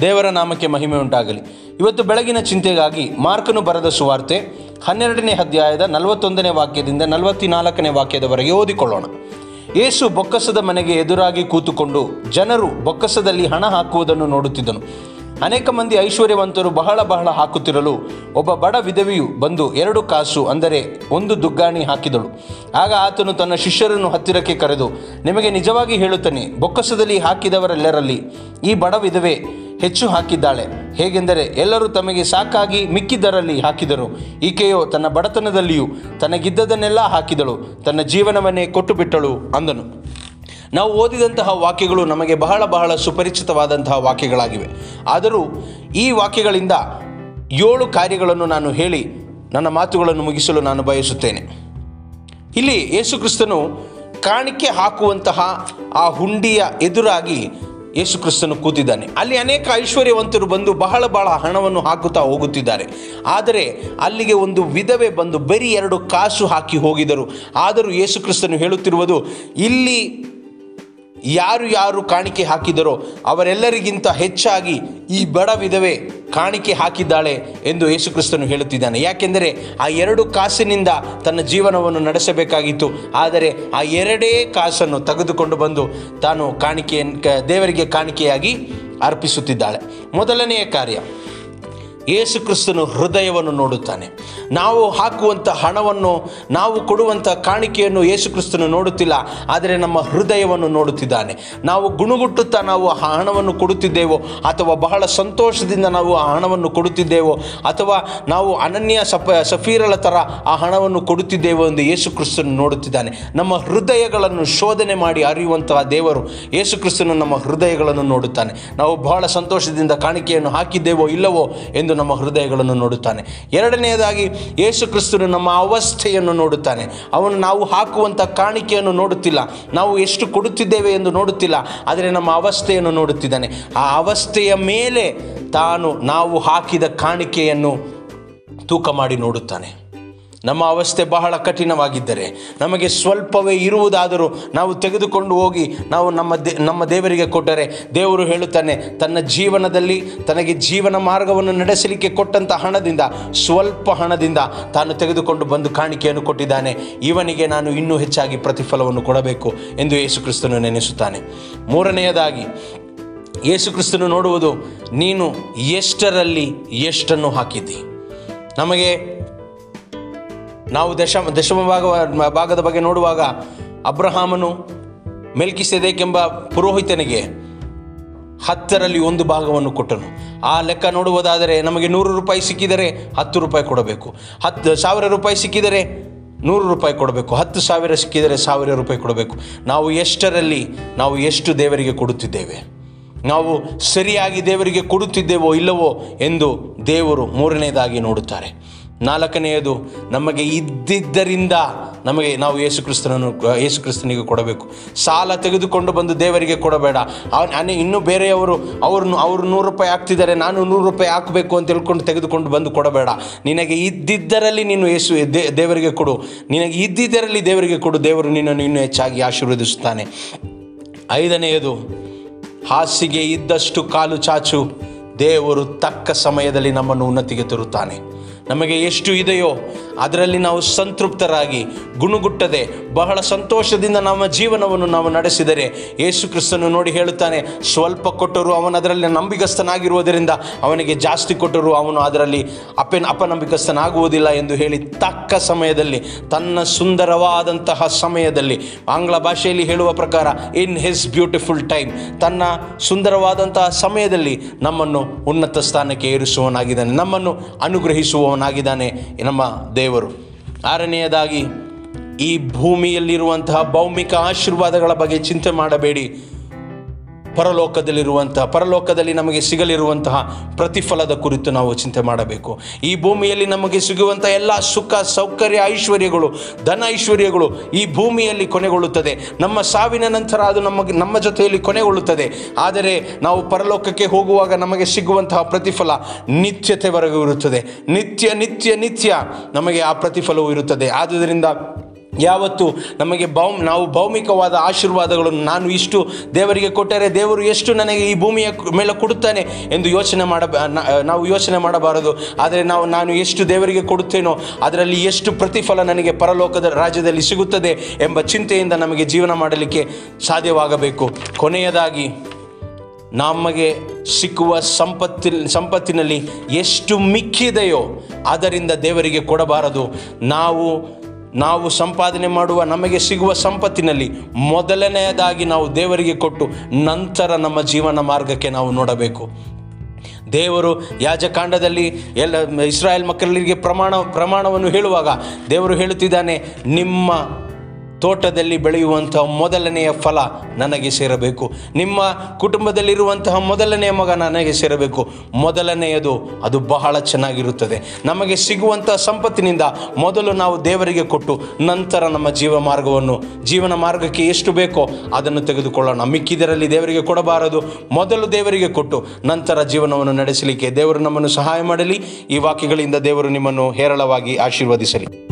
ದೇವರ ನಾಮಕ್ಕೆ ಮಹಿಮೆ ಉಂಟಾಗಲಿ. ಇವತ್ತು ಬೆಳಗಿನ ಚಿಂತೆಗಾಗಿ ಮಾರ್ಕನು ಬರೆದ ಸುವಾರ್ತೆ ಹನ್ನೆರಡನೇ ಅಧ್ಯಾಯದ ನಲವತ್ತೊಂದನೇ ವಾಕ್ಯದಿಂದ ನಲವತ್ನಾಲ್ಕನೇ ವಾಕ್ಯದವರೆಗೆ ಓದಿಕೊಳ್ಳೋಣ. ಏಸು ಬೊಕ್ಕಸದ ಮನೆಗೆ ಎದುರಾಗಿ ಕೂತುಕೊಂಡು ಜನರು ಬೊಕ್ಕಸದಲ್ಲಿ ಹಣ ಹಾಕುವುದನ್ನು ನೋಡುತ್ತಿದ್ದನು. ಅನೇಕ ಮಂದಿ ಐಶ್ವರ್ಯವಂತರು ಬಹಳ ಬಹಳ ಹಾಕುತ್ತಿರಲು ಒಬ್ಬ ಬಡ ವಿಧವೆಯು ಬಂದು ಎರಡು ಕಾಸು, ಅಂದರೆ ಒಂದು ದುಗ್ಗಾಣಿ ಹಾಕಿದಳು. ಆಗ ಆತನು ತನ್ನ ಶಿಷ್ಯರನ್ನು ಹತ್ತಿರಕ್ಕೆ ಕರೆದು, ನಿಮಗೆ ನಿಜವಾಗಿ ಹೇಳುತ್ತೇನೆ, ಬೊಕ್ಕಸದಲ್ಲಿ ಹಾಕಿದವರೆಲ್ಲರಲ್ಲಿ ಈ ಬಡ ವಿಧವೆ ಹೆಚ್ಚು ಹಾಕಿದ್ದಾಳೆ. ಹೇಗೆಂದರೆ ಎಲ್ಲರೂ ತಮಗೆ ಸಾಕಾಗಿ ಮಿಕ್ಕಿದ್ದರಲ್ಲಿ ಹಾಕಿದರು. ಈಕೆಯೋ ತನ್ನ ಬಡತನದಲ್ಲಿಯೂ ತನಗಿದ್ದದನ್ನೆಲ್ಲ ಹಾಕಿದಳು. ತನ್ನ ಜೀವನವನ್ನೇ ಕೊಟ್ಟು ಬಿಟ್ಟಳು ಅಂದನು. ನಾವು ಓದಿದಂತಹ ವಾಕ್ಯಗಳು ನಮಗೆ ಬಹಳ ಬಹಳ ಸುಪರಿಚಿತವಾದಂತಹ ವಾಕ್ಯಗಳಾಗಿವೆ. ಆದರೂ ಈ ವಾಕ್ಯಗಳಿಂದ ಏಳು ಕಾರ್ಯಗಳನ್ನು ನಾನು ಹೇಳಿ ನನ್ನ ಮಾತುಗಳನ್ನು ಮುಗಿಸಲು ನಾನು ಬಯಸುತ್ತೇನೆ. ಇಲ್ಲಿ ಯೇಸುಕ್ರಿಸ್ತನು ಕಾಣಿಕೆ ಹಾಕುವಂತಹ ಆ ಹುಂಡಿಯ ಎದುರಾಗಿ ಯೇಸುಕ್ರಿಸ್ತನು ಕೂತಿದ್ದಾನೆ. ಅಲ್ಲಿ ಅನೇಕ ಐಶ್ವರ್ಯವಂತರು ಬಂದು ಬಹಳ ಬಹಳ ಹಣವನ್ನು ಹಾಕುತ್ತಾ ಹೋಗುತ್ತಿದ್ದಾರೆ. ಆದರೆ ಅಲ್ಲಿಗೆ ಒಂದು ವಿಧವೆ ಬಂದು ಬರೀ ಎರಡು ಕಾಸು ಹಾಕಿ ಹೋಗಿದರು. ಆದರೂ ಯೇಸುಕ್ರಿಸ್ತನು ಹೇಳುತ್ತಿರುವುದು, ಇಲ್ಲಿ ಯಾರು ಯಾರು ಕಾಣಿಕೆ ಹಾಕಿದರೋ ಅವರೆಲ್ಲರಿಗಿಂತ ಹೆಚ್ಚಾಗಿ ಈ ಬಡ ವಿಧವೆ ಕಾಣಿಕೆ ಹಾಕಿದ್ದಾಳೆ ಎಂದು ಯೇಸುಕ್ರಿಸ್ತನು ಹೇಳುತ್ತಿದ್ದಾನೆ. ಯಾಕೆಂದರೆ ಆ ಎರಡು ಕಾಸಿನಿಂದ ತನ್ನ ಜೀವನವನ್ನು ನಡೆಸಬೇಕಾಗಿತ್ತು. ಆದರೆ ಆ ಎರಡೇ ಕಾಸನ್ನು ತೆಗೆದುಕೊಂಡು ಬಂದು ತಾನು ಕಾಣಿಕೆಯನ್ನು ದೇವರಿಗೆ ಕಾಣಿಕೆಯಾಗಿ ಅರ್ಪಿಸುತ್ತಿದ್ದಾಳೆ. ಮೊದಲನೆಯ ಕಾರ್ಯ. ಯೇಸು ಕ್ರಿಸ್ತನು ಹೃದಯವನ್ನು ನೋಡುತ್ತಾನೆ. ನಾವು ಹಾಕುವಂಥ ಹಣವನ್ನು, ನಾವು ಕೊಡುವಂಥ ಕಾಣಿಕೆಯನ್ನು ಯೇಸುಕ್ರಿಸ್ತನು ನೋಡುತ್ತಿಲ್ಲ, ಆದರೆ ನಮ್ಮ ಹೃದಯವನ್ನು ನೋಡುತ್ತಿದ್ದಾನೆ. ನಾವು ಗುಣಗುಟ್ಟುತ್ತಾ ನಾವು ಆ ಹಣವನ್ನು ಕೊಡುತ್ತಿದ್ದೇವೋ, ಅಥವಾ ಬಹಳ ಸಂತೋಷದಿಂದ ನಾವು ಆ ಹಣವನ್ನು ಕೊಡುತ್ತಿದ್ದೇವೋ, ಅಥವಾ ನಾವು ಅನನ್ಯ ಸಪ, ಸಫೀರಳ ಥರ ಆ ಹಣವನ್ನು ಕೊಡುತ್ತಿದ್ದೇವೋ ಎಂದು ಯೇಸುಕ್ರಿಸ್ತನು ನೋಡುತ್ತಿದ್ದಾನೆ. ನಮ್ಮ ಹೃದಯಗಳನ್ನು ಶೋಧನೆ ಮಾಡಿ ಅರಿಯುವಂತಹ ದೇವರು ಯೇಸುಕ್ರಿಸ್ತನು ನಮ್ಮ ಹೃದಯಗಳನ್ನು ನೋಡುತ್ತಾನೆ. ನಾವು ಬಹಳ ಸಂತೋಷದಿಂದ ಕಾಣಿಕೆಯನ್ನು ಹಾಕಿದ್ದೇವೋ, ಇಲ್ಲವೋ ಎಂದು ನಮ್ಮ ಹೃದಯಗಳನ್ನು ನೋಡುತ್ತಾನೆ. ಎರಡನೆಯದಾಗಿ, ಯೇಸು ಕ್ರಿಸ್ತನು ನಮ್ಮ ಅವಸ್ಥೆಯನ್ನು ನೋಡುತ್ತಾನೆ. ಅವನು ನಾವು ಹಾಕುವಂಥ ಕಾಣಿಕೆಯನ್ನು ನೋಡುತ್ತಿಲ್ಲ. ನಾವು ಎಷ್ಟು ಕೊಡುತ್ತಿದ್ದೇವೆ ಎಂದು ನೋಡುತ್ತಿಲ್ಲ, ಆದರೆ ನಮ್ಮ ಅವಸ್ಥೆಯನ್ನು ನೋಡುತ್ತಿದ್ದಾನೆ. ಆ ಅವಸ್ಥೆಯ ಮೇಲೆ ತಾನು ನಾವು ಹಾಕಿದ ಕಾಣಿಕೆಯನ್ನು ತೂಕ ಮಾಡಿ ನೋಡುತ್ತಾನೆ. ನಮ್ಮ ಅವಸ್ಥೆ ಬಹಳ ಕಠಿಣವಾಗಿದ್ದರೆ ನಮಗೆ ಸ್ವಲ್ಪವೇ ಇರುವುದಾದರೂ ನಾವು ತೆಗೆದುಕೊಂಡು ಹೋಗಿ ನಾವು ನಮ್ಮ ದೇ, ನಮ್ಮ ದೇವರಿಗೆ ಕೊಟ್ಟರೆ ದೇವರು ಹೇಳುತ್ತಾನೆ, ತನ್ನ ಜೀವನದಲ್ಲಿ ತನಗೆ ಜೀವನ ಮಾರ್ಗವನ್ನು ನಡೆಸಲಿಕ್ಕೆ ಕೊಟ್ಟಂಥ ಹಣದಿಂದ, ಸ್ವಲ್ಪ ಹಣದಿಂದ ತಾನು ತೆಗೆದುಕೊಂಡು ಬಂದು ಕಾಣಿಕೆಯನ್ನು ಕೊಟ್ಟಿದ್ದಾನೆ. ಇವನಿಗೆ ನಾನು ಇನ್ನೂ ಹೆಚ್ಚಾಗಿ ಪ್ರತಿಫಲವನ್ನು ಕೊಡಬೇಕು ಎಂದು ಯೇಸುಕ್ರಿಸ್ತನು ನೆನೆಸುತ್ತಾನೆ. ಮೂರನೆಯದಾಗಿ, ಯೇಸುಕ್ರಿಸ್ತನು ನೋಡುವುದು, ನೀನು ಎಷ್ಟರಲ್ಲಿ ಎಷ್ಟನ್ನು ಹಾಕಿದ್ದಿ? ನಮಗೆ ನಾವು ದಶ ದಶಮ ಭಾಗ ಭಾಗದ ಬಗ್ಗೆ ನೋಡುವಾಗ ಅಬ್ರಹಾಮನು ಮೆಲ್ಕಿಸೆದೇಕೆಂಬ ಪುರೋಹಿತನಿಗೆ ಹತ್ತರಲ್ಲಿ ಒಂದು ಭಾಗವನ್ನು ಕೊಟ್ಟನು. ಆ ಲೆಕ್ಕ ನೋಡುವುದಾದರೆ ನಮಗೆ ನೂರು ರೂಪಾಯಿ ಸಿಕ್ಕಿದರೆ ಹತ್ತು ರೂಪಾಯಿ ಕೊಡಬೇಕು. ಹತ್ತು ಸಾವಿರ ರೂಪಾಯಿ ಸಿಕ್ಕಿದರೆ ನೂರು ರೂಪಾಯಿ ಕೊಡಬೇಕು. ಹತ್ತು ಸಾವಿರ ಸಿಕ್ಕಿದರೆ ಸಾವಿರ ರೂಪಾಯಿ ಕೊಡಬೇಕು. ನಾವು ಎಷ್ಟರಲ್ಲಿ ನಾವು ಎಷ್ಟು ದೇವರಿಗೆ ಕೊಡುತ್ತಿದ್ದೇವೆ? ನಾವು ಸರಿಯಾಗಿ ದೇವರಿಗೆ ಕೊಡುತ್ತಿದ್ದೇವೋ ಇಲ್ಲವೋ ಎಂದು ದೇವರು ಮೂರನೇದಾಗಿ ನೋಡುತ್ತಾರೆ. ನಾಲ್ಕನೆಯದು, ನಮಗೆ ಇದ್ದಿದ್ದರಿಂದ ನಮಗೆ ನಾವು ಯೇಸುಕ್ರಿಸ್ತನನ್ನು ಕ್ರಿಸ್ತನನ್ನು, ಯೇಸು ಕ್ರಿಸ್ತನಿಗೆ ಕೊಡಬೇಕು. ಸಾಲ ತೆಗೆದುಕೊಂಡು ಬಂದು ದೇವರಿಗೆ ಕೊಡಬೇಡ. ಅವನು ಇನ್ನೂ ಬೇರೆಯವರು, ಅವ್ರನ್ನು, ಅವರು ನೂರು ರೂಪಾಯಿ ಹಾಕ್ತಿದ್ದಾರೆ, ನಾನು ನೂರು ರೂಪಾಯಿ ಹಾಕಬೇಕು ಅಂತ ಹೇಳ್ಕೊಂಡು ತೆಗೆದುಕೊಂಡು ಬಂದು ಕೊಡಬೇಡ. ನಿನಗೆ ಇದ್ದಿದ್ದರಲ್ಲಿ ನೀನು ಯೇಸು ದೇವರಿಗೆ ಕೊಡು. ನಿನಗೆ ಇದ್ದಿದ್ದರಲ್ಲಿ ದೇವರಿಗೆ ಕೊಡು. ದೇವರು ನಿನ್ನನ್ನು ಇನ್ನೂ ಹೆಚ್ಚಾಗಿ ಆಶೀರ್ವದಿಸುತ್ತಾನೆ. ಐದನೆಯದು, ಹಾಸಿಗೆ ಇದ್ದಷ್ಟು ಕಾಲು ಚಾಚು. ದೇವರು ತಕ್ಕ ಸಮಯದಲ್ಲಿ ನಮ್ಮನ್ನು ಉನ್ನತಿಗೆ ತರುತ್ತಾನೆ. ನಮಗೆ ಎಷ್ಟು ಇದೆಯೋ ಅದರಲ್ಲಿ ನಾವು ಸಂತೃಪ್ತರಾಗಿ ಗುಣಗುಟ್ಟದೆ ಬಹಳ ಸಂತೋಷದಿಂದ ನಮ್ಮ ಜೀವನವನ್ನು ನಾವು ನಡೆಸಿದರೆ ಯೇಸು ಕ್ರಿಸ್ತನು ನೋಡಿ ಹೇಳುತ್ತಾನೆ, ಸ್ವಲ್ಪ ಕೊಟ್ಟರು ಅವನು ಅದರಲ್ಲಿ ನಂಬಿಗಸ್ತನಾಗಿರುವುದರಿಂದ ಅವನಿಗೆ ಜಾಸ್ತಿ ಕೊಟ್ಟರು ಅವನು ಅದರಲ್ಲಿ ಅಪೆನ್ ಅಪನಂಬಿಕಸ್ಥನಾಗುವುದಿಲ್ಲ ಎಂದು ಹೇಳಿ ತಕ್ಕ ಸಮಯದಲ್ಲಿ, ತನ್ನ ಸುಂದರವಾದಂತಹ ಸಮಯದಲ್ಲಿ ಆಂಗ್ಲ ಭಾಷೆಯಲ್ಲಿ ಹೇಳುವ ಪ್ರಕಾರ, ಇನ್ ಹಿಸ್ ಬ್ಯೂಟಿಫುಲ್ ಟೈಮ್ ತನ್ನ ಸುಂದರವಾದಂತಹ ಸಮಯದಲ್ಲಿ ನಮ್ಮನ್ನು ಉನ್ನತ ಸ್ಥಾನಕ್ಕೆ ಏರಿಸುವವನಾಗಿದ್ದಾನೆ, ನಮ್ಮನ್ನು ಅನುಗ್ರಹಿಸುವವನಾಗಿದ್ದಾನೆ ನಮ್ಮ ದೇವರು. ಆರನೆಯದಾಗಿ ಈ ಭೂಮಿಯಲ್ಲಿರುವಂತಹ ಭೌಮಿಕ ಆಶೀರ್ವಾದಗಳ ಬಗ್ಗೆ ಚಿಂತೆ ಮಾಡಬೇಡಿ. ಪರಲೋಕದಲ್ಲಿರುವಂತಹ, ಪರಲೋಕದಲ್ಲಿ ನಮಗೆ ಸಿಗಲಿರುವಂತಹ ಪ್ರತಿಫಲದ ಕುರಿತು ನಾವು ಚಿಂತೆ ಮಾಡಬೇಕು. ಈ ಭೂಮಿಯಲ್ಲಿ ನಮಗೆ ಸಿಗುವಂಥ ಎಲ್ಲ ಸುಖ, ಸೌಕರ್ಯ, ಐಶ್ವರ್ಯಗಳು, ಧನ ಐಶ್ವರ್ಯಗಳು ಈ ಭೂಮಿಯಲ್ಲಿ ಕೊನೆಗೊಳ್ಳುತ್ತದೆ. ನಮ್ಮ ಸಾವಿನ ನಂತರ ಅದು ನಮಗೆ, ನಮ್ಮ ಜೊತೆಯಲ್ಲಿ ಕೊನೆಗೊಳ್ಳುತ್ತದೆ. ಆದರೆ ನಾವು ಪರಲೋಕಕ್ಕೆ ಹೋಗುವಾಗ ನಮಗೆ ಸಿಗುವಂತಹ ಪ್ರತಿಫಲ ನಿತ್ಯತೆವರೆಗೂ ಇರುತ್ತದೆ. ನಿತ್ಯ ನಿತ್ಯ ನಿತ್ಯ ನಮಗೆ ಆ ಪ್ರತಿಫಲವು ಇರುತ್ತದೆ. ಆದುದರಿಂದ ಯಾವತ್ತು ನಮಗೆ ಭೌ ನಾವು ಭೌಮಿಕವಾದ ಆಶೀರ್ವಾದಗಳನ್ನು ನಾನು ಇಷ್ಟು ದೇವರಿಗೆ ಕೊಟ್ಟರೆ ದೇವರು ಎಷ್ಟು ನನಗೆ ಈ ಭೂಮಿಯ ಮೇಲೆ ಕೊಡುತ್ತಾನೆ ಎಂದು ಯೋಚನೆ ಮಾಡ ನಾವು ಯೋಚನೆ ಮಾಡಬಾರದು. ಆದರೆ ನಾವು, ನಾನು ಎಷ್ಟು ದೇವರಿಗೆ ಕೊಡುತ್ತೇನೋ ಅದರಲ್ಲಿ ಎಷ್ಟು ಪ್ರತಿಫಲ ನನಗೆ ಪರಲೋಕದ ರಾಜ್ಯದಲ್ಲಿ ಸಿಗುತ್ತದೆ ಎಂಬ ಚಿಂತೆಯಿಂದ ನಮಗೆ ಜೀವನ ಮಾಡಲಿಕ್ಕೆ ಸಾಧ್ಯವಾಗಬೇಕು. ಕೊನೆಯದಾಗಿ, ನಮಗೆ ಸಿಕ್ಕುವ ಸಂಪತ್ತಿ ಸಂಪತ್ತಿನಲ್ಲಿ ಎಷ್ಟು ಮಿಕ್ಕಿದೆಯೋ ಅದರಿಂದ ದೇವರಿಗೆ ಕೊಡಬಾರದು. ನಾವು ನಾವು ಸಂಪಾದನೆ ಮಾಡುವ ನಮಗೆ ಸಿಗುವ ಸಂಪತ್ತಿನಲ್ಲಿ ಮೊದಲನೆಯದಾಗಿ ನಾವು ದೇವರಿಗೆ ಕೊಟ್ಟು ನಂತರ ನಮ್ಮ ಜೀವನ ಮಾರ್ಗಕ್ಕೆ ನಾವು ನೋಡಬೇಕು. ದೇವರು ಯಾಜಕಾಂಡದಲ್ಲಿ ಎಲ್ಲ ಇಸ್ರಾಯೇಲ್ ಮಕ್ಕಳಿಗೆ ಪ್ರಮಾಣ ಪ್ರಮಾಣವನ್ನು ಹೇಳುವಾಗ ದೇವರು ಹೇಳುತ್ತಿದ್ದಾನೆ, ನಿಮ್ಮ ತೋಟದಲ್ಲಿ ಬೆಳೆಯುವಂತಹ ಮೊದಲನೆಯ ಫಲ ನನಗೆ ಸೇರಬೇಕು. ನಿಮ್ಮ ಕುಟುಂಬದಲ್ಲಿರುವಂತಹ ಮೊದಲನೆಯ ಮಗ ನನಗೆ ಸೇರಬೇಕು. ಮೊದಲನೆಯದು ಅದು ಬಹಳ ಚೆನ್ನಾಗಿರುತ್ತದೆ. ನಮಗೆ ಸಿಗುವಂತಹ ಸಂಪತ್ತಿನಿಂದ ಮೊದಲು ನಾವು ದೇವರಿಗೆ ಕೊಟ್ಟು ನಂತರ ನಮ್ಮ ಜೀವ ಮಾರ್ಗವನ್ನು, ಜೀವನ ಮಾರ್ಗಕ್ಕೆ ಎಷ್ಟು ಬೇಕೋ ಅದನ್ನು ತೆಗೆದುಕೊಳ್ಳೋಣ. ಮಿಕ್ಕಿದರಲ್ಲಿ ದೇವರಿಗೆ ಕೊಡಬಾರದು. ಮೊದಲು ದೇವರಿಗೆ ಕೊಟ್ಟು ನಂತರ ಜೀವನವನ್ನು ನಡೆಸಲಿಕ್ಕೆ ದೇವರು ನಮ್ಮನ್ನು ಸಹಾಯ ಮಾಡಲಿ. ಈ ವಾಕ್ಯಗಳಿಂದ ದೇವರು ನಿಮ್ಮನ್ನು ಹೇರಳವಾಗಿ ಆಶೀರ್ವದಿಸಲಿ.